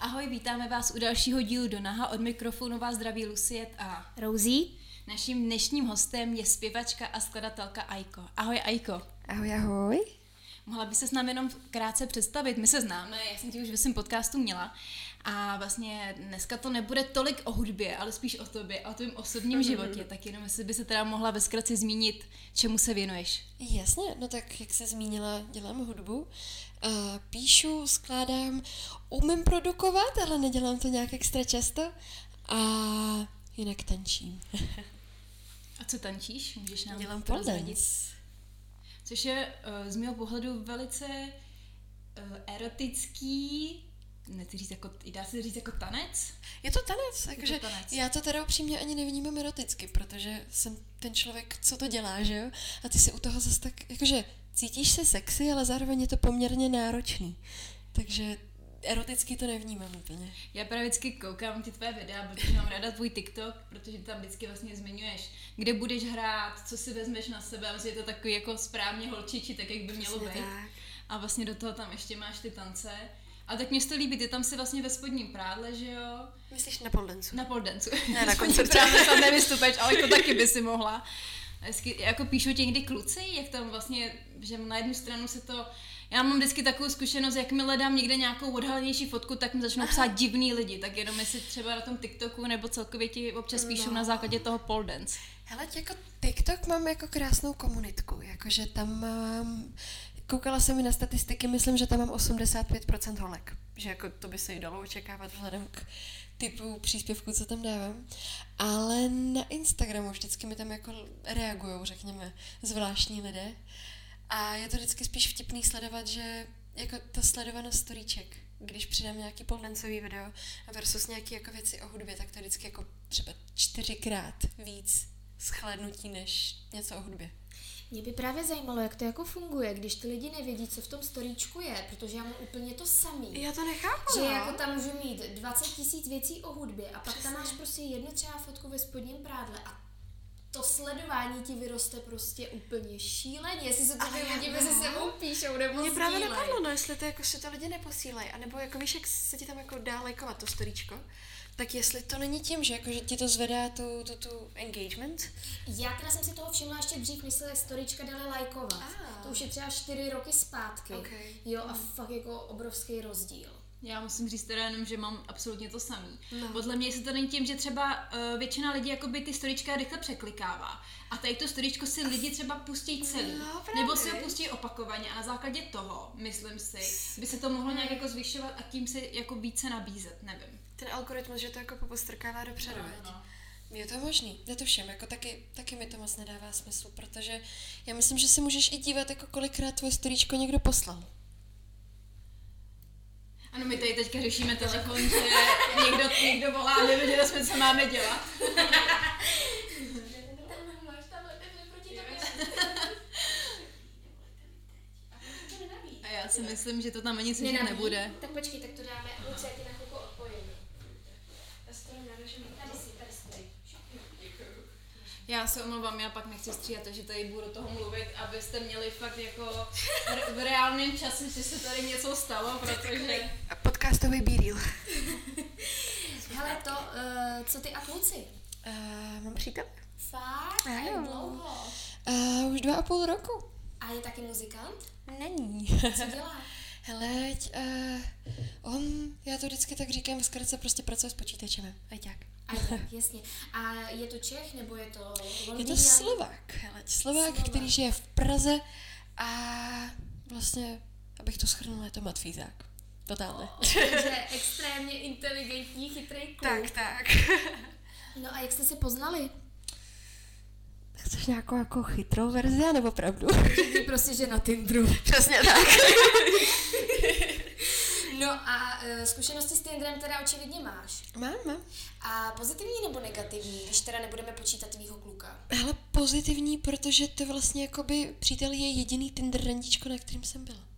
Ahoj, vítáme vás u dalšího dílu do Naha. Od mikrofonu vás zdraví Luciet a Rosie. naším dnešním hostem je zpěvačka a skladatelka Aiko. Ahoj Aiko. Ahoj, ahoj. Mohla by se s námi jenom krátce představit? My se známe, já jsem ti už ve svém podcastu měla. A vlastně dneska to nebude tolik o hudbě, ale spíš o tobě a o tvém osobním životě. Tak jenom jestli by se teda mohla ve zkratce zmínit, čemu se věnuješ. Jasně, no tak jak se zmínila, dělám hudbu, uh, píšu, skládám, umím produkovat, ale nedělám to nějak extra často a jinak tančím. A co tančíš? Můžeš nám dělám pole dance. Což je uh, z mého pohledu velice uh, erotický, nechci říct jako, dá se říct jako tanec? Je to tanec, jakože tanec. já to teda upřímně ani nevnímám eroticky, protože jsem ten člověk, co to dělá, že jo? A ty si u toho zase tak, jakože cítíš se sexy, ale zároveň je to poměrně náročný. Takže eroticky to nevnímám úplně. Já právě vždycky koukám ty tvé videa, protože mám ráda tvůj TikTok, protože tam vždycky vlastně zmiňuješ, kde budeš hrát, co si vezmeš na sebe, a je to takový jako správně holčiči, tak jak by mělo Přesně být. tak. A vlastně do toho tam ještě máš ty tance. A tak mě to líbí, ty tam si vlastně ve spodním prádle, že jo? Myslíš na poldencu? Na poldencu. Ne, na koncertě. Tam nevystupeš, ale to taky by si mohla. Vždycky, jako píšou ti někdy kluci, jak tam vlastně, že na jednu stranu se to, já mám vždycky takovou zkušenost, jakmile dám někde nějakou odhalenější fotku, tak mi začnou psát divný lidi, tak jenom jestli třeba na tom TikToku nebo celkově ti občas píšou No. na základě toho pole dance. Hele, jako TikTok mám jako krásnou komunitku, jakože tam mám, koukala jsem mi na statistiky, myslím, že tam mám 85% holek, že jako to by se i dalo očekávat vzhledem k typu příspěvku, co tam dávám, ale na Instagramu vždycky mi tam jako reagují, řekněme, zvláštní lidé a je to vždycky spíš vtipný sledovat, že jako ta sledovanost storíček, když přidám nějaký poldancový video versus nějaké jako věci o hudbě, tak to je vždycky jako třeba čtyřikrát víc schlednutí než něco o hudbě. Mě by právě zajímalo, jak to jako funguje, když ty lidi nevědí, co v tom storíčku je, protože já mám úplně to samý. Já to nechápu, Že no. jako tam můžu mít 20 tisíc věcí o hudbě a pak tam Přesně. máš prostě jednu třeba fotku ve spodním prádle a to sledování ti vyroste prostě úplně šíleně, jestli se to ty lidi mezi sebou píšou nebo Mě právě sdílej. napadlo, no, jestli to jako si to lidi neposílají, anebo jako víš, jak se ti tam jako dá lajkovat to storíčko, tak jestli to není tím, že, jako, že ti to zvedá tu, tu, tu engagement, Já teda jsem si toho všimla ještě dřív, než se storička dali lajkovat. Ah. To už je třeba 4 roky zpátky. Ok. Jo, a fakt jako obrovský rozdíl. Já musím říct teda jenom, že mám absolutně to samý. No. Podle mě, jestli to není tím, že třeba uh, většina lidí jakoby ty storička rychle překlikává. A tady to storičko si lidi třeba pustí celý. No, právě. nebo si ho pustí opakovaně a na základě toho, myslím si, by se to mohlo nějak jako zvyšovat a tím si jako více nabízet, nevím. ten algoritmus, že to jako popostrkává dopředu, No, no. Je to možný, je to všem, jako taky, taky mi to moc nedává smysl, protože já myslím, že si můžeš i dívat, jako kolikrát tvoje storíčko někdo poslal. Ano, my tady teďka řešíme telefon, že někdo, někdo volá a nevěděli jsme, co máme dělat. A já si myslím, že to tam ani Nenabíjí? nebude. Tak počkej, tak to dáme, Luce, já ti na chvilku odpojím. Já si to nenadržím, tady si, tady si, tady. Já se omlouvám, já pak nechci stříhat, takže tady budu do toho mluvit, abyste měli fakt jako r- v reálném čase, že se tady něco stalo, protože... A podcastový bíril. Hele, to, uh, co ty a kluci? Uh, mám přítel? Fakt? Ano. Jak dlouho? Uh, už dva a půl roku. A je taky muzikant? Není. Co dělá? Hele, uh, on, já to vždycky tak říkám, v zkratce prostě pracuje s počítačem. Ajťák. A tak, jasně. A je to Čech, nebo je to Je to? Slovák, hele, Slovák, Slovák. který žije v Praze a vlastně, abych to schrnula, je to matfízák. Totálně. Takže extrémně inteligentní, chytrý kluk. tak. No a jak jste se poznali? Chceš nějakou jako chytrou verzi, nebo pravdu? Prostě, že na Tinderu. Přesně tak. No a uh, zkušenosti s Tinderem teda očividně máš. Mám, mám. A pozitivní nebo negativní, když teda nebudeme počítat tvýho kluka? Hele, pozitivní, protože to vlastně jakoby přítel je jediný Tinder randičko, na kterým jsem byla.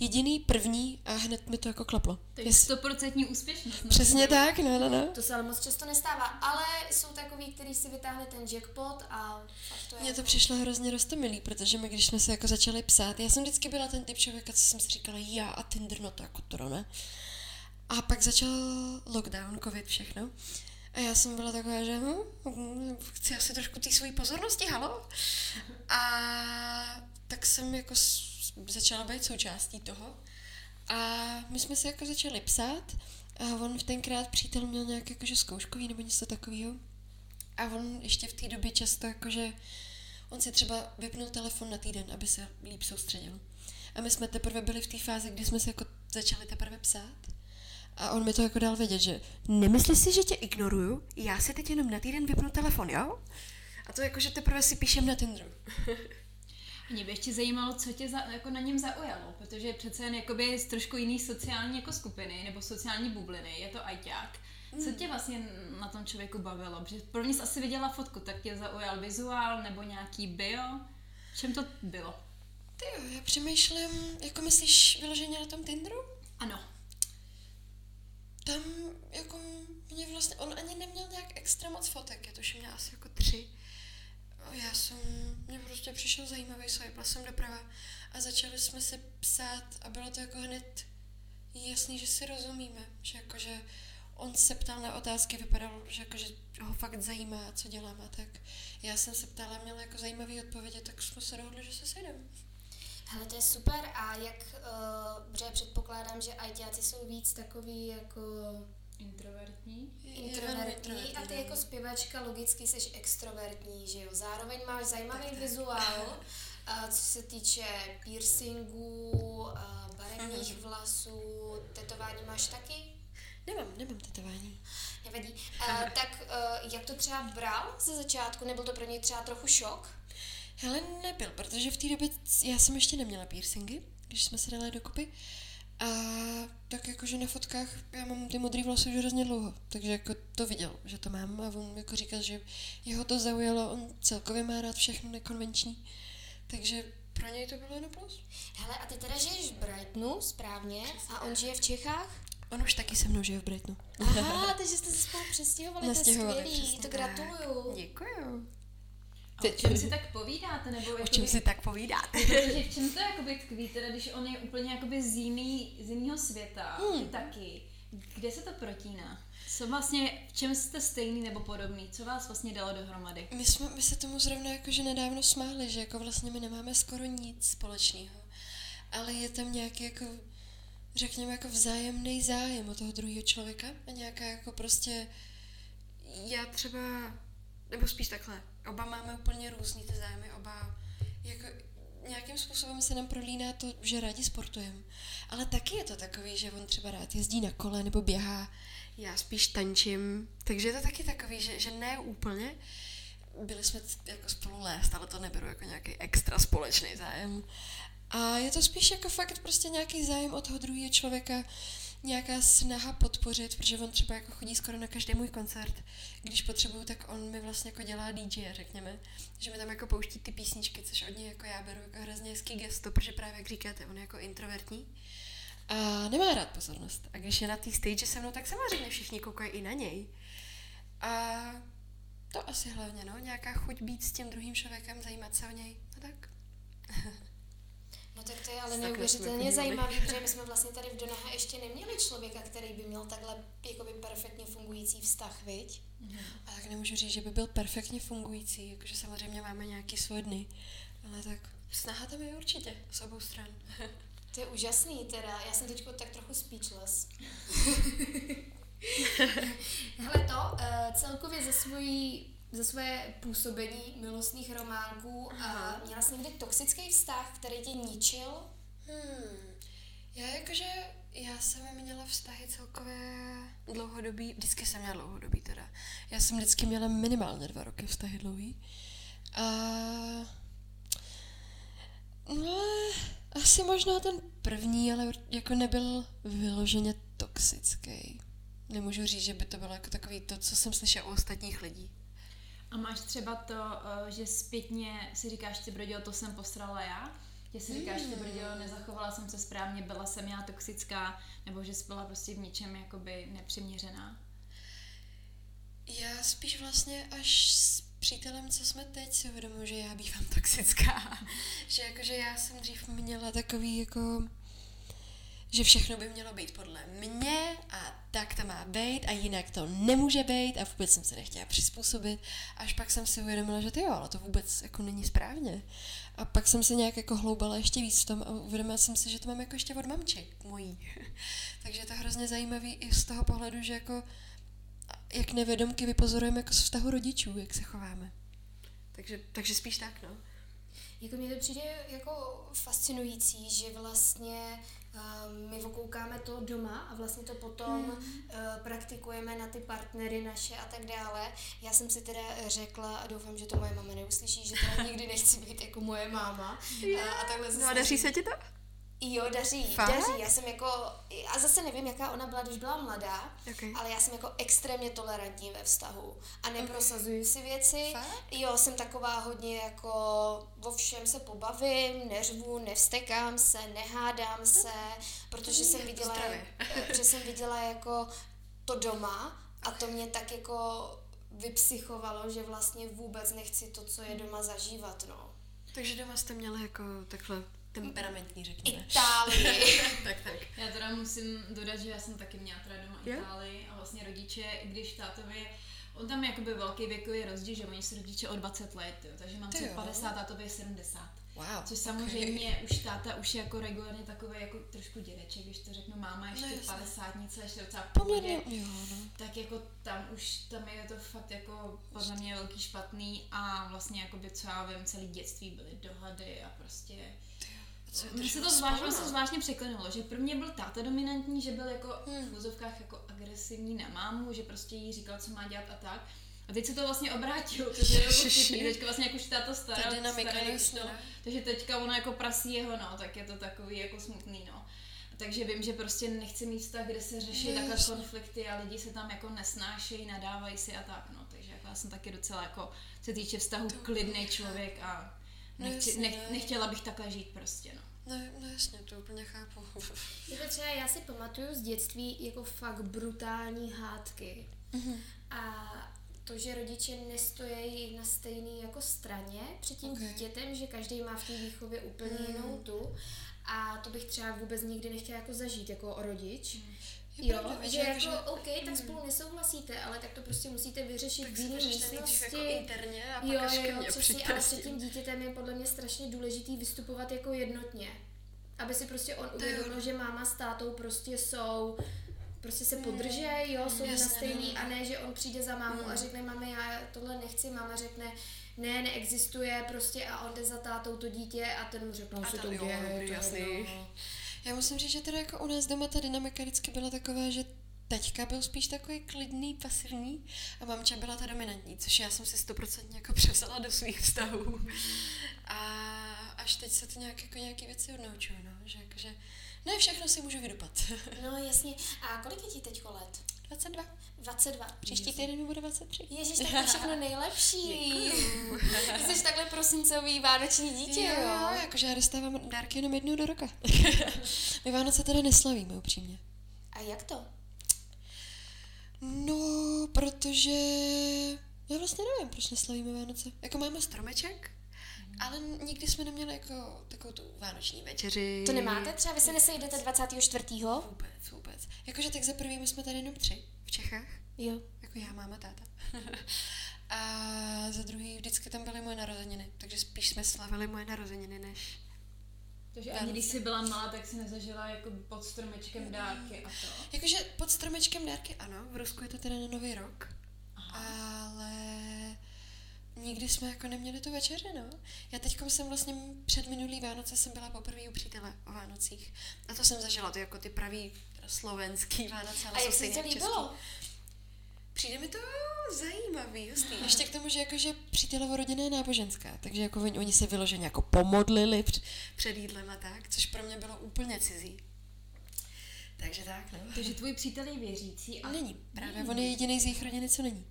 Jediný první a hned mi to jako klaplo. To je Jest- stoprocentní úspěšnost. no. Přesně tak, no, no, no. To se ale moc často nestává, ale jsou takový, který si vytáhne ten jackpot a to je Mně to jako- přišlo hrozně roztomilý, protože my, když jsme se jako začali psát, já jsem vždycky byla ten typ člověka, co jsem si říkala, já a Tinder, no to jako to ne. A pak začal lockdown, covid, všechno. A já jsem byla taková, že hm, chci asi trošku té svojí pozornosti, halo. A tak jsem jako s- začala být součástí toho. A my jsme se jako začali psát a on v tenkrát přítel měl nějak jakože zkouškový nebo něco takového. A on ještě v té době často jakože, on si třeba vypnul telefon na týden, aby se líp soustředil. A my jsme teprve byli v té fázi, kdy jsme se jako začali teprve psát. A on mi to jako dal vědět, že nemyslíš si, že tě ignoruju, já si teď jenom na týden vypnu telefon, jo? A to jako, že teprve si píšem na Tinderu. Mě by ještě zajímalo, co tě za, jako na něm zaujalo, protože přece jen jakoby z trošku jiný sociální jako skupiny nebo sociální bubliny, je to ajťák. Co tě vlastně na tom člověku bavilo? Protože první jsi asi viděla fotku, tak tě zaujal vizuál nebo nějaký bio? V čem to bylo? Ty jo, já přemýšlím, jako myslíš vyloženě na tom Tinderu? Ano. Tam jako mě vlastně, on ani neměl nějak extra moc fotek, já tuším měl asi jako tři. Já jsem, mě prostě přišel zajímavý swipe, jsem doprava a začali jsme se psát a bylo to jako hned jasný, že si rozumíme, že jakože on se ptal na otázky, vypadalo, že jakože ho fakt zajímá, co dělám a tak. Já jsem se ptala, měla jako zajímavý odpovědi, tak jsme se dohodli, že se sejdeme. Hele, to je super a jak, uh, protože předpokládám, že ajťáci jsou víc takový jako Introvertní? introvertní a ty jako zpěvačka logicky jsi extrovertní, že jo? Zároveň máš zajímavý vizuál, uh, co se týče piercingů, barevných vlasů, tetování máš taky? Nemám, nemám tetování. Nevadí. Uh, tak uh, jak to třeba bral ze začátku? Nebyl to pro něj třeba trochu šok? Hele, nebyl, protože v té době já jsem ještě neměla piercingy, když jsme se dali dokupy. A tak jakože na fotkách já mám ty modrý vlasy už hrozně dlouho, takže jako to viděl, že to mám a on jako říkal, že jeho to zaujalo, on celkově má rád všechno nekonvenční, takže pro něj to bylo jenom plus. Hele, a ty teda žiješ v Brightonu, správně, a on žije v Čechách? On už taky se mnou žije v Brightonu. Aha, takže jste se spolu přestěhovali, to je skvělý, to gratuluju. Děkuju. A o čem si tak povídáte? Nebo O jakoby- čem si tak povídáte? Protože v čem to jakoby tkví, teda když on je úplně jakoby z, jiný, z jiného světa, Hmm. taky. Kde se to protíná? Co vlastně, v čem jste stejný nebo podobný? Co vás vlastně dalo dohromady? My, jsme, my se tomu zrovna jakože nedávno smáli, že jako vlastně my nemáme skoro nic společného. Ale je tam nějaký jako, řekněme, jako vzájemný zájem o toho druhého člověka a nějaká jako prostě, já třeba, nebo spíš takhle, oba máme úplně různý ty zájmy, oba jako nějakým způsobem se nám prolíná to, že rádi sportujeme. Ale taky je to takový, že on třeba rád jezdí na kole nebo běhá, já spíš tančím, takže je to taky takový, že, že ne úplně. Byli jsme jako spolu lézt, ale to neberu jako nějaký extra společný zájem. A je to spíš jako fakt prostě nějaký zájem od toho druhého člověka, nějaká snaha podpořit, protože on třeba jako chodí skoro na každý můj koncert. Když potřebuju, tak on mi vlastně jako dělá DJ, řekněme. Že mi tam jako pouští ty písničky, což od něj jako já beru jako hrozně hezký gesto, protože právě jak říkáte, on je jako introvertní. A nemá rád pozornost. A když je na té stage se mnou, tak samozřejmě všichni koukají i na něj. A to asi hlavně, no, nějaká chuť být s tím druhým člověkem, zajímat se o něj, no tak. Tak to je ale neuvěřitelně zajímavý, protože my jsme vlastně tady v Donaha ještě neměli člověka, který by měl takhle jakoby perfektně fungující vztah, viď? A tak nemůžu říct, že by byl perfektně fungující, jakože samozřejmě máme nějaký svoje dny, ale tak snaha tam je určitě z obou stran. To je úžasný teda, já jsem teď tak trochu speechless. Hele to, uh, celkově ze svojí za svoje působení milostných románků a měla jsi někdy toxický vztah, který tě ničil? Hmm. Já jakože, já jsem měla vztahy celkově dlouhodobý, vždycky jsem měla dlouhodobý teda. Já jsem vždycky měla minimálně dva roky vztahy dlouhý. A no, asi možná ten první, ale jako nebyl vyloženě toxický. Nemůžu říct, že by to bylo jako takový to, co jsem slyšela u ostatních lidí. A máš třeba to, eh, že zpětně si říkáš, ty brodil, to jsem postrala já? že si říkáš, ty brdělo, nezachovala jsem se správně, byla jsem já toxická, nebo že byla prostě v něčem jakoby nepřiměřená? Já spíš vlastně až s přítelem, co jsme teď, si uvědomuji, že já bývám toxická. že jakože já jsem dřív měla takový jako že všechno by mělo být podle mě a tak to má být a jinak to nemůže být a vůbec jsem se nechtěla přizpůsobit. Až pak jsem si uvědomila, že to jo, ale to vůbec jako není správně. A pak jsem se nějak jako hloubala ještě víc v tom a uvědomila jsem si, že to mám jako ještě od mamček mojí. Takže je to hrozně zajímavý i z toho pohledu, že jako jak nevědomky vypozorujeme jako z vztahu rodičů, jak se chováme. Takže, takže spíš tak, no. Jako mně to přijde jako fascinující, že vlastně my okoukáme to doma a vlastně to potom mm. uh, praktikujeme na ty partnery naše a tak dále. Já jsem si teda řekla a doufám, že to moje mama neuslyší, že teda nikdy nechci být jako moje máma. Yeah. Uh, a takhle no a daří se ti to? Jo, daří, Fakt? daří. Já jsem jako, a zase nevím, jaká ona byla, když byla mladá, okay. ale já jsem jako extrémně tolerantní ve vztahu a neprosazuju okay. si věci. Fakt? Jo, jsem taková hodně jako, vo všem se pobavím, neřvu, nevstekám se, nehádám se, protože jsem viděla, že jsem viděla jako to doma a to mě tak jako vypsychovalo, že vlastně vůbec nechci to, co je doma zažívat, no. Takže doma jste měli jako takhle temperamentní, řekněme. Itálii. tak, tak. Já teda musím dodat, že já jsem taky měla teda doma yeah. Itálii a vlastně rodiče, když tátovi On tam je jakoby velký věkový rozdíl, že oni se rodiče o 20 let, jo, takže mám třeba 50 a to je 70. Wow, Což samozřejmě okay. už táta už je jako regulárně takový jako trošku dědeček, když to řeknu máma ještě no, 50 nic ještě docela poměrně, jo, no. tak jako tam už, tam je to fakt jako podle mě velký špatný a vlastně jako by co já vím, celý dětství byly dohady a prostě co Mně se to zvláštně, se zvláštně překlenulo, že pro mě byl táta dominantní, že byl jako hmm. v úzovkách jako agresivní na mámu, že prostě jí říkal, co má dělat a tak. A teď se to vlastně obrátilo, takže je jako vtipný, teďka vlastně jako už táta stará, stará no, takže teďka ona jako prasí jeho, no, tak je to takový jako smutný, no. Takže vím, že prostě nechci mít vztah, kde se řeší no, takhle konflikty a lidi se tam jako nesnášejí, nadávají si a tak, no. Takže jako já jsem taky docela jako, se týče vztahu, klidný člověk a nechci, nech, nechtěla bych takhle žít prostě, no. No, no jasně, to úplně chápu. Jako třeba já si pamatuju z dětství jako fakt brutální hádky. Mm-hmm. A to, že rodiče nestojí na stejné jako straně před tím okay. dítětem, že každý má v té výchově úplně mm. jinou tu. A to bych třeba vůbec nikdy nechtěla jako zažít jako rodič. Mm. Je jo, pravda, že jako, že... OK, tak mm. spolu nesouhlasíte, ale tak to prostě musíte vyřešit v jiné místnosti. Jako interně a pak jo, až jo, přesně, ale před tím dítětem je podle mě strašně důležitý vystupovat jako jednotně. Aby si prostě on uvědomil, že máma s tátou prostě jsou prostě se podržej, jo, jsou Jasně, na stejný a ne, že on přijde za mámu mm. a řekne, mami, já tohle nechci, máma řekne, ne, neexistuje prostě a on jde za tátou to dítě a ten mu řekne, no, se to děje, jasný. Já musím říct, že teda jako u nás doma ta dynamika vždycky byla taková, že teďka byl spíš takový klidný, pasivní a mamča byla ta dominantní, což já jsem si stoprocentně jako převzala do svých vztahů. A až teď se to nějak jako nějaký věci odnaučuju, no, že jakože ne všechno si můžu vydupat. no jasně. A kolik je ti teď let? 22. 22. Příští týden mi bude 23. Ježíš, tak to všechno nejlepší. Ty jsi takhle prosincový vánoční dítě, jo? Jo, jakože já dostávám dárky jenom jednou do roka. My Vánoce teda neslavíme, upřímně. A jak to? No, protože... Já vlastně nevím, proč neslavíme Vánoce. Jako máme stromeček, ale nikdy jsme neměli jako takovou tu vánoční večeři. To nemáte? Třeba vy se nesejdete 24. Vůbec, vůbec. Jakože tak za prvý my jsme tady jenom tři v Čechách. Jo. Jako já, máma, táta. a za druhý vždycky tam byly moje narozeniny, takže spíš jsme slavili moje narozeniny, než takže ani když jsi byla malá, tak si nezažila jako pod stromečkem dárky a to? Jakože pod stromečkem dárky ano, v Rusku je to teda na nový rok, Aha. ale nikdy jsme jako neměli tu večeři, no. Já teď jsem vlastně před minulý Vánoce jsem byla poprvé u přítele o Vánocích. A to jsem zažila, to jako ty pravý slovenský Vánoce, ale A jak se to líbilo? Přijde mi to zajímavý, hustý. Ještě k tomu, že jakože přítelovo rodina je náboženská, takže jako oni, oni se vyloženě jako pomodlili před, před jídlem a tak, což pro mě bylo úplně cizí. Takže tak, no. Takže tvůj přítel je věřící? A... Není, právě není. on je jediný z jejich rodiny, co není.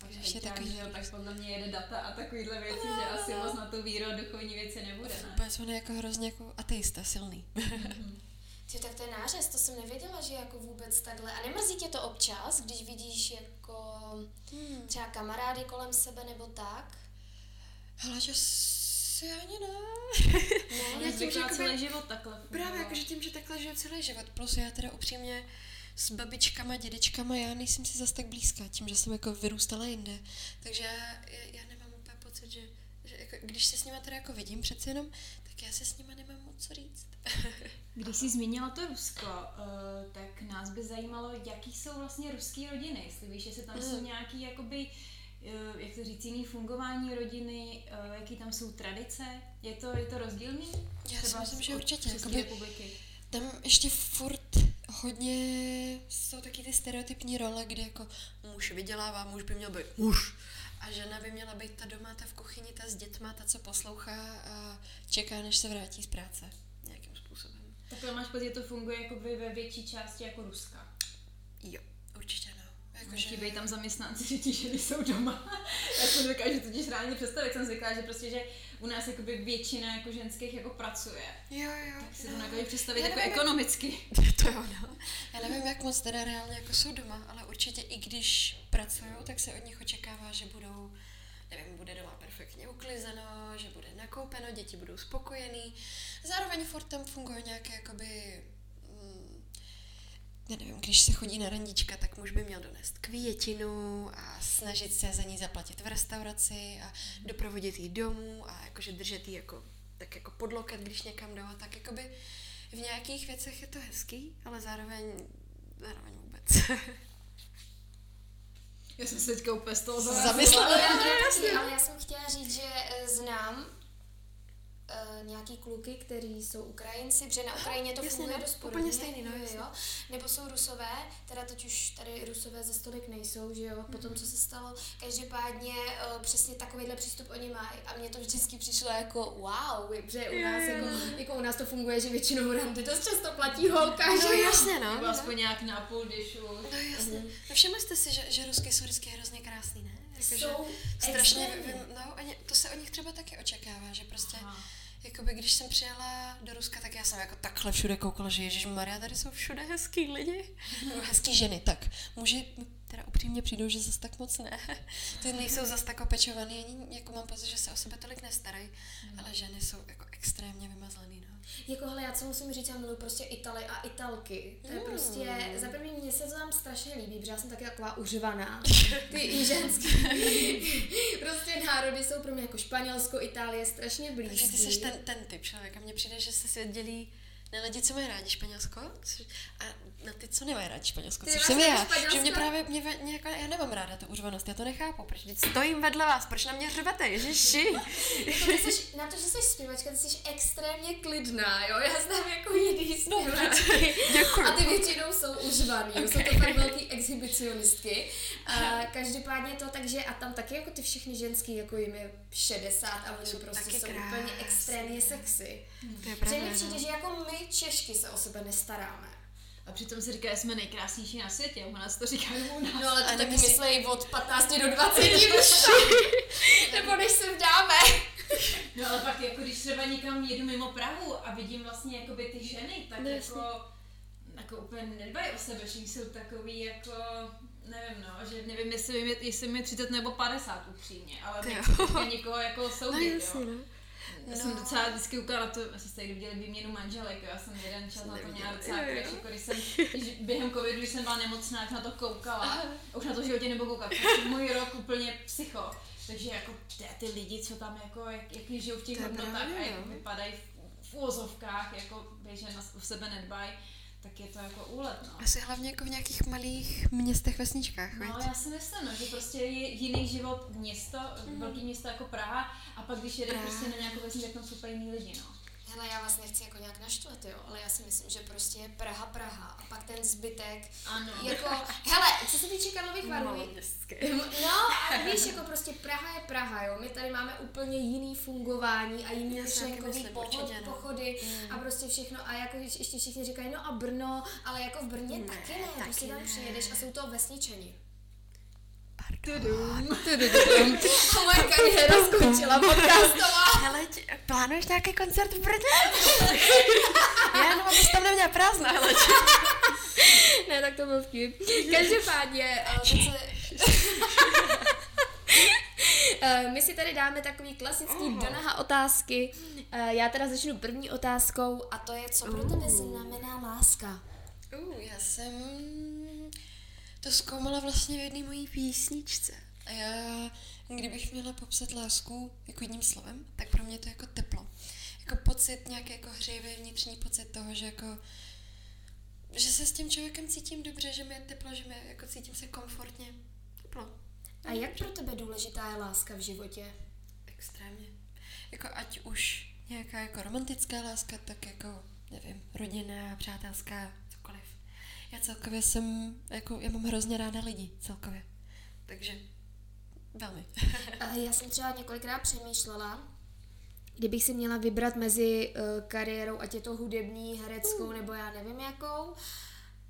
Takže Ještě takový že jo, tak podle mě jede data a takovýhle věci, že asi moc na tu víru duchovní věci nebude, ne? Vůbec on je jako hrozně jako ateista silný. Ty, tak to je nářez, to jsem nevěděla, že jako vůbec takhle. A nemrzí tě to občas, když vidíš jako Hmm. třeba kamarády kolem sebe nebo tak? Hele, že si ani ne. Ne? Já tím, že celý život takhle. Právě jakože tím, že takhle žiju celý život. Plus já teda upřímně s babičkama, dědečkama, já nejsem si zas tak blízká, tím, že jsem jako vyrůstala jinde. Takže já, já nemám úplně pocit, že, že jako, když se s nima teda jako vidím přece jenom, tak já se s nima nemám moc co říct. Když jsi zmínila to Rusko, uh, tak nás by zajímalo, jaký jsou vlastně ruský rodiny. Jestli víš, jestli tam jsou Mm. nějaký, jakoby, uh, jak to říct, jiný fungování rodiny, uh, jaký tam jsou tradice. Je to, je to rozdílný? Já si myslím, že určitě. Jakoby, republiky. tam ještě furt hodně jsou taky ty stereotypní role, kdy jako muž vydělává, muž by měl být muž. A žena by měla být ta doma, ta v kuchyni, ta s dětma, ta, co poslouchá a čeká, než se vrátí z práce. Nějakým způsobem. Takhle máš pocit, že to funguje jakoby ve větší části jako Ruska. Jo, určitě no. Jakože... Chybějí tam zaměstnanci, že ti ženy jsou doma. Já jsem dokážu totiž reálně představit, jak jsem zvyklá, že prostě, že u nás jakoby většina jako ženských jako pracuje. Jo, jo. Tak si to dokážu představit Já jako nevím, jak- ekonomicky. To jo, no. Já nevím, jak moc teda reálně jako jsou doma, ale určitě i když pracují, tak se od nich očekává, že budou, nevím, bude doma perfektně uklizeno, že bude nakoupeno, děti budou spokojený. Zároveň furt tam funguje nějaké jakoby, já nevím, když se chodí na randička, tak muž by měl donést květinu a snažit se za ní zaplatit v restauraci a doprovodit jí domů a jakože držet jí jako, tak jako pod loket, když někam jdou, tak jakoby v nějakých věcech je to hezký, ale zároveň, zároveň vůbec. Já jsem se teďka úplně z toho Zamyslela. Ale ale já jsem chtěla říct, že eh, znám eh, nějaký kluky, kteří jsou Ukrajinci, protože na Ukrajině to jasně, funguje no, dost úplně stejný, no, jo, jasně. jo. Nebo jsou Rusové, teda teď už tady Rusové za stolik nejsou, že jo, potom co se stalo. Každopádně eh, přesně takovýhle přístup oni mají a mně to vždycky přišlo jako wow, protože u nás, jako, jako u nás to funguje, že většinou randy dost často platí holka, No že jo. jasně, no. Nebo no. aspoň nějak na půl, když už. No jasně. No všimli jste si, že, že rusky jsou vždycky hrozně krásný, ne? Jako, Jsou strašně, no, oni, to se od nich třeba taky očekává, že prostě, Aha. jakoby když jsem přijela do Ruska, tak já jsem jako takhle všude koukala, že Ježíš Maria, tady jsou všude hezký lidi, nebo hezký ženy, tak muži teda upřímně přijdou, že zase tak moc ne. Ty nejsou zase tak opečovaný, ani jako mám pocit, že se o sebe tolik nestarají, ale ženy jsou jako extrémně vymazlený, no. Jako hele, já co musím říct, já miluji prostě Italy a Italky. To je Mm. prostě, za první mě se to tam strašně líbí, protože já jsem taky taková užvaná. Ty i ženský. prostě národy jsou pro mě jako Španělsko, Itálie strašně blízký. Takže ty jsi ten, ten typ člověka. Mně přijde, že se svět dělí na lidi, co mají rádi Španělsko, a na ty, co nemají rádi Španělsko, Ty což máš jsem já. Španělsko? Že mě právě, mě, mě jako, já nemám ráda tu užvanost, já to nechápu, proč vždyť stojím vedle vás, proč na mě řvete, ježiši. Jako ty jsi, na to, že jsi zpěvačka, ty jsi extrémně klidná, jo? Já znám jako jiný zpěvačky. Děkuji. A ty většinou jsou užvaný, okay. jsou to fakt velký exhibicionistky. A každopádně to takže, a tam taky jako ty všechny ženský, jako jim je 60 a oni prostě jsou krásný. úplně extrémně sexy. To je Že pravda, mi přijde, no. že jako my Češky se o sebe nestaráme. A přitom si říká, že jsme nejkrásnější na světě. U nás to říká jenom u nás. No ale to A taky myslej od 15 do 20 už Nebo než se vdáme. No ale pak jako když třeba někam jedu mimo Prahu a vidím vlastně jakoby ty ženy, tak No, jako, jako úplně nedbají o sebe, že jsou takový jako, nevím no, že nevím, jestli mi, jestli mi 30 nebo 50 upřímně, ale nechci někoho jako No soudit, jasně, jo. no. Já jsem No. docela vždycky koukala na to, asi jste tady viděli výměnu manželek, jo. já jsem jeden čas na to měla docela crash, jako když jsem, když během covidu, když jsem byla nemocná, jak na to koukala, a už na to životě nebudu koukat, můj rok úplně psycho, takže jako ty, ty lidi, co tam jako, jak, jak žijou v těch hodnotách a jak vypadají v, v úvozovkách, jako běžně na v sebe nedbají, tak je to jako úlet, no. Asi hlavně jako v nějakých malých městech, vesničkách, No, veď? já si myslím, no, že prostě je jiný život město, Mhm. velký město jako Praha a pak když jede prostě na nějakou vesnici, tak tam jsou úplně jiný lidi, no. Hele, já vás nechci jako nějak naštvat, jo, ale já si myslím, že prostě je Praha, Praha a pak ten zbytek, Ano. jako, hele, co se týče Karlových varů, městské. No, ale víš, jako prostě Praha je Praha, jo. My tady máme úplně jiný fungování a jiný myšlenkový určitě, no. pochody a prostě všechno. A jako když ještě všichni říkají, no a Brno, ale jako v Brně Ne, taky ne, taky prostě tam ne. přijedeš a jsou to vesničani. Pardon. Tudum. A moje kariéra skončila podcastová. Plánuješ nějaký koncert v Brně? Já jenom, abys tam neměla prázdno, hele. ne, tak to byl vtip. Každopádně, eh, se... Eh, My si tady dáme takový klasický Donaha otázky. Eh, Já teda začnu první otázkou a to je, co pro tebe znamená láska? Uh, já jsem to zkoumala vlastně v jedné mojí písničce. A já, kdybych měla popsat lásku jako jedním slovem, tak pro mě to je jako teplo. Jako pocit, nějaký jako hřejivý vnitřní pocit toho, že jako že se s tím člověkem cítím dobře, že mi je teplo, že mi jako cítím se komfortně. Teplo. A jak pro tebe důležitá je láska v životě? Extrémně. Jako ať už nějaká jako romantická láska, tak jako, nevím, rodinná, přátelská, cokoliv. Já celkově jsem, jako, já mám hrozně ráda lidi, celkově. Takže velmi. Já jsem třeba několikrát přemýšlela, kdybych si měla vybrat mezi uh, kariérou, ať je to hudební, hereckou nebo já nevím jakou,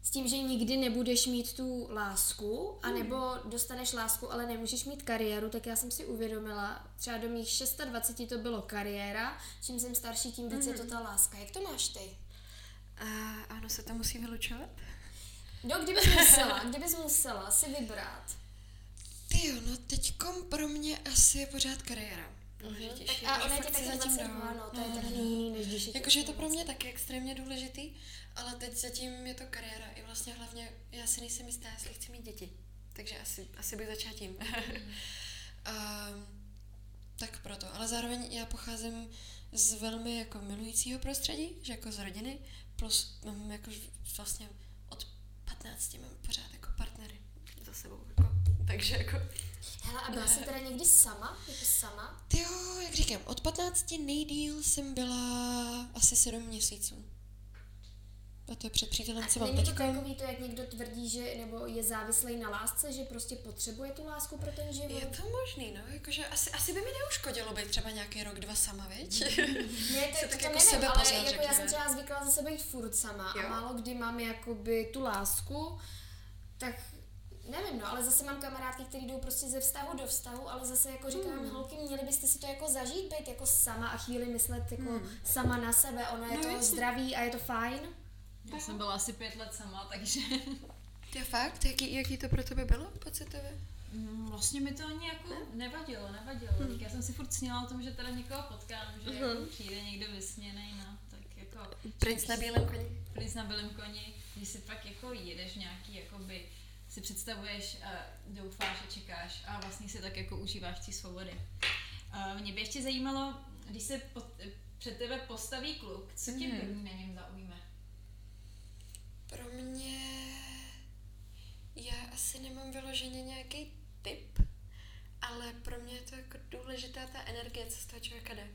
s tím, že nikdy nebudeš mít tu lásku, anebo dostaneš lásku, ale nemůžeš mít kariéru, tak já jsem si uvědomila, třeba do mých 26 to bylo kariéra, čím jsem starší, tím víc je to ta láska. Jak to máš ty? A ano, se to musí vylučovat? No, kdybys musela, kdybys musela si vybrat. Ty jo, no teďkom pro mě asi je pořád kariéra. Tak a ona je ti taky 22, no, to je taky jiný, než když Jakože je to pro 18. mě taky extrémně důležitý, ale teď zatím je to kariéra i vlastně hlavně, já si nejsem jistá, jestli chci mít děti. Takže asi, asi bych začala tím. um, tak proto. Ale zároveň já pocházím z velmi jako milujícího prostředí, že jako z rodiny, plus mám jako vlastně od 15 mám pořád jako partnery za sebou. Takže jako Hele, a byla jsi teda někdy sama? Jako sama? Ty jo, jak říkám, od 15 nejdíl jsem byla asi 7 měsíců. A to je před přítelem, co A mám není to teďka. takový to, jak někdo tvrdí, že nebo je závislý na lásce, že prostě potřebuje tu lásku pro ten život? Je to možný, no, jakože asi, asi by mi neuškodilo být třeba nějaký rok, dva sama, viď? Ne, Se to, tak to jako nevím, sebe ale poznat, jako já jsem třeba zvykla zase být furt sama Jo. a málo kdy mám jakoby tu lásku, tak nevím, no, ale zase mám kamarádky, které jdou prostě ze vztahu do vztahu, ale zase jako říkám, Hmm. holky, měli byste si to jako zažít, být jako sama a chvíli myslet jako sama na sebe, ono je Hmm. No, to jasně. zdraví a je to fajn. Já jsem byla asi pět let sama, takže Ty fakt? Jaký, jaký to pro tebe bylo pocitově? mm, vlastně mi to ani jako nevadilo, nevadilo. Hm. Já jsem si furt sněla o tom, že teda někoho potkám, že jako přijde někdo vysněnej, no, tak jako Princ na bílém koni. princ na bílém koni, když si pak jako jedeš nějaký, jakoby si představuješ a doufáš a čekáš a vlastně si tak jako užíváš té svobody. A mě by ještě zajímalo, když se pod, před tebe postaví kluk, co tě Mhm. první na něm zaujme? Pro mě... Já asi nemám vyloženě nějaký typ, ale pro mě je to jako důležitá ta energie, co z toho člověka jde.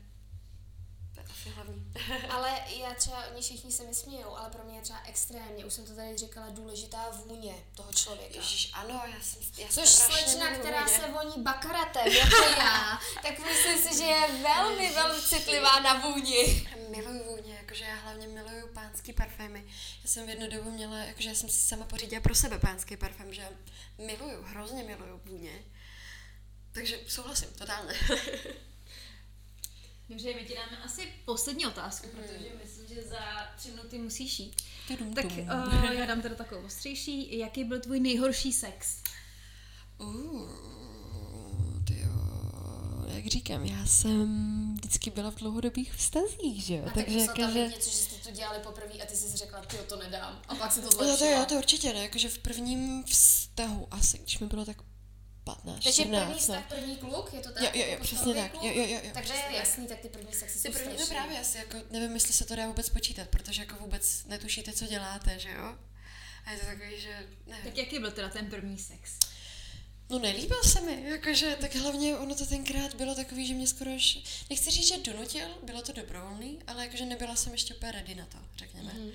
To je asi hlavní. Ale já třeba, oni všichni se mi smějou, ale pro mě je třeba extrémně, už jsem to tady říkala, důležitá vůně toho člověka. Ježíš, ano, já jsem... Já Což slečna, která vůně. se voní bakaratem, jako já, tak myslím si, že je velmi, velmi citlivá na vůni. Miluju vůně, jakože já hlavně miluju pánský parfémy. Já jsem v jednu dobu měla, jakože já jsem si sama pořídila pro sebe pánský parfém, že miluju, hrozně miluju vůně. Takže souhlasím, totálně. Dobře, my ti dáme asi poslední otázku, protože myslím, že za tři minuty musíš jít. Tudum, Tak uh, já dám teda takovou ostřejší. Jaký byl tvůj nejhorší sex? Uh, ty jo, jak říkám, já jsem vždycky byla v dlouhodobých vztazích, že jo, A takže tak tam jakože... něco, že jste to dělali poprvé a ty jsi řekla, ty to nedám. A pak se to No to jo, to určitě ne, jakože v prvním vztahu asi, když mi bylo tak 15, Takže první 14, vztah, ne. první kluk, je to tak? Jo, jo, jo, Jako přesně první tak, kluk? jo, jo, jo, jo, Takže je tak. jasný, tak ty první sexy Ty jsou první, no právě asi, jako nevím, jestli se to dá vůbec počítat, protože jako vůbec netušíte, co děláte, že jo? A je to takový, že nevím. Tak jaký byl teda ten první sex? No nelíbil se mi, jakože, tak hlavně ono to tenkrát bylo takový, že mě skoro už, nechci říct, že donutil, bylo to dobrovolný, ale jakože nebyla jsem ještě úplně ready na to, řekněme. Mhm.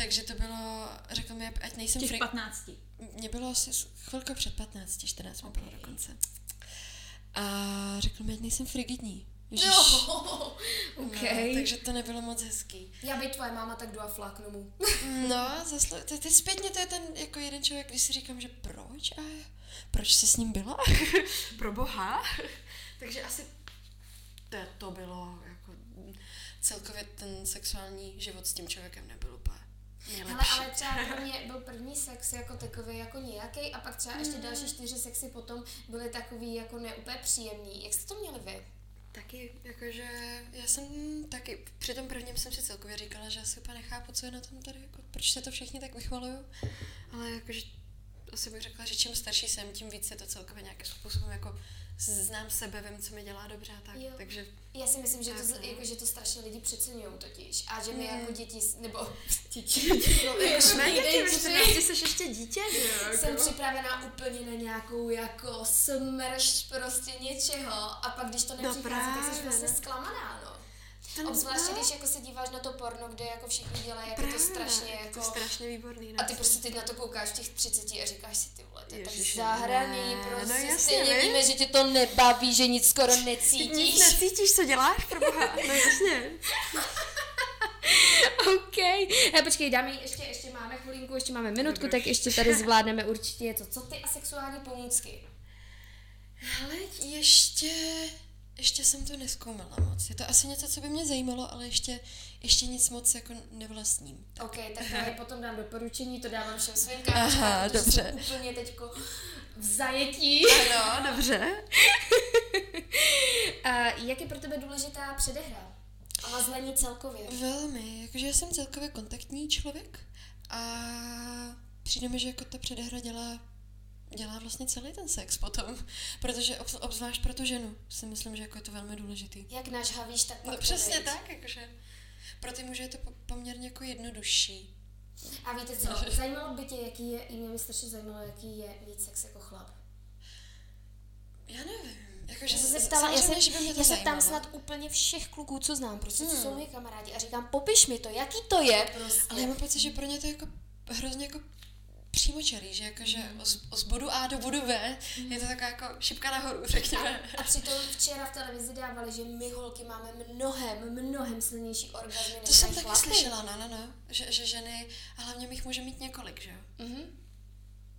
Takže to bylo, řekl mi, ať nejsem Těch free. 15. Mně bylo asi chvilku před 15, 14 mi bylo dokonce. A řekl mi, ať nejsem frigidní. Ježiš. No, okay. No, takže to nebylo moc hezký. Já být tvoje máma, tak jdu a fláknu mu. No, zaslo... teď, teď zpětně to je ten jako jeden člověk, když si říkám, že proč a proč jsi s ním byla? Pro boha. takže asi to, to bylo jako celkově ten sexuální život s tím člověkem nebyl úplně ale, ale třeba pro mě byl první sex jako takový jako nějaký a pak třeba ještě další čtyři sexy potom byly takový jako neúplně příjemný. Jak jste to měli vy? Taky, jakože já jsem taky, při tom prvním jsem si celkově říkala, že asi úplně nechápu, co je na tom tady, jako, proč se to všichni tak vychvalují, ale jakože asi bych řekla, že čím starší jsem, tím víc je to celkově nějakým způsobem jako znám sebe, vím, co mi dělá dobře a tak, jo. takže... Já si myslím, že to, no. jako, že to strašně lidi přeceňují totiž a že my mm. jako děti, nebo děti, no, jako jsme děti, jsi ještě dítě, jo? Jsem jako- připravená úplně na nějakou jako smršť prostě něčeho a pak když to no nepřichází, no tak jsi vlastně zklamaná, no. Obzvláště, když jako se díváš na to porno, kde jako všichni dělají jako Právě, to strašně jako... To strašně výborný. A ty prostě teď na to koukáš v těch 30 a říkáš si ty vole, to je tak zahraný, no prostě no, jasně, stejně ne? víme, že tě to nebaví, že nic skoro necítíš. Nic necítíš, co děláš, pro boha, no jasně. OK. He, počkej, dáme ještě, ještě máme chvilinku, ještě máme minutku, tak ještě tady zvládneme určitě něco. Co ty a sexuální pomůcky? Ale ještě ještě jsem to neskoumala moc. Je to asi něco, co by mě zajímalo, ale ještě, ještě nic moc jako nevlastním. Tak. OK, tak já potom dám doporučení, to dávám všem svým kámoškám, Aha, dobře. úplně teďko v zajetí. Ano, dobře. A jak je pro tebe důležitá předehra? A mazlení celkově? Velmi, jakože já jsem celkově kontaktní člověk a přijde mi, že jako ta předehra dělá dělá vlastně celý ten sex potom, protože obzvlášť pro tu ženu si myslím, že jako je to velmi důležitý. Jak nažhavíš, tak No přesně být. tak, jakože pro ty muže je to poměrně jako jednodušší. A víte co, zajímalo by tě, jaký je, i mě by strašně zajímalo, jaký je mít sex jako chlap. Já nevím. Jako, že já se ptala, já, se, já se tam snad úplně všech kluků, co znám, prostě, hmm. co jsou moji kamarádi a říkám, popiš mi to, jaký to je prostě. Ale já mám pocit, že pro ně to je jako hrozně jako přímočarý, že jakože mm. z, bodu A do bodu B mm. je to taková jako šipka nahoru, řekněme. A, a přitom včera v televizi dávali, že my holky máme mnohem, mnohem silnější orgazmy To jsem taky chlapy. slyšela, no, no, no, že, že ženy, a hlavně mých může mít několik, že jo? Mm-hmm.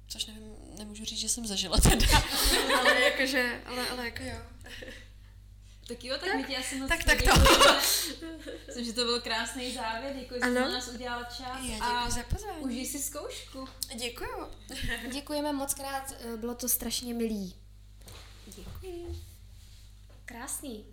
Což nevím, nemůžu říct, že jsem zažila teda, ale jakože, ale, ale jako jo. Tak jo, tak, tak my ti asi moc tak, tak to. Myslím, že to byl krásný závěr, děkuji, že jsi nás udělala čas. Já a za pozvání. Užij si zkoušku. Děkuji. Děkujeme moc krát, bylo to strašně milý. Děkuji. Krásný.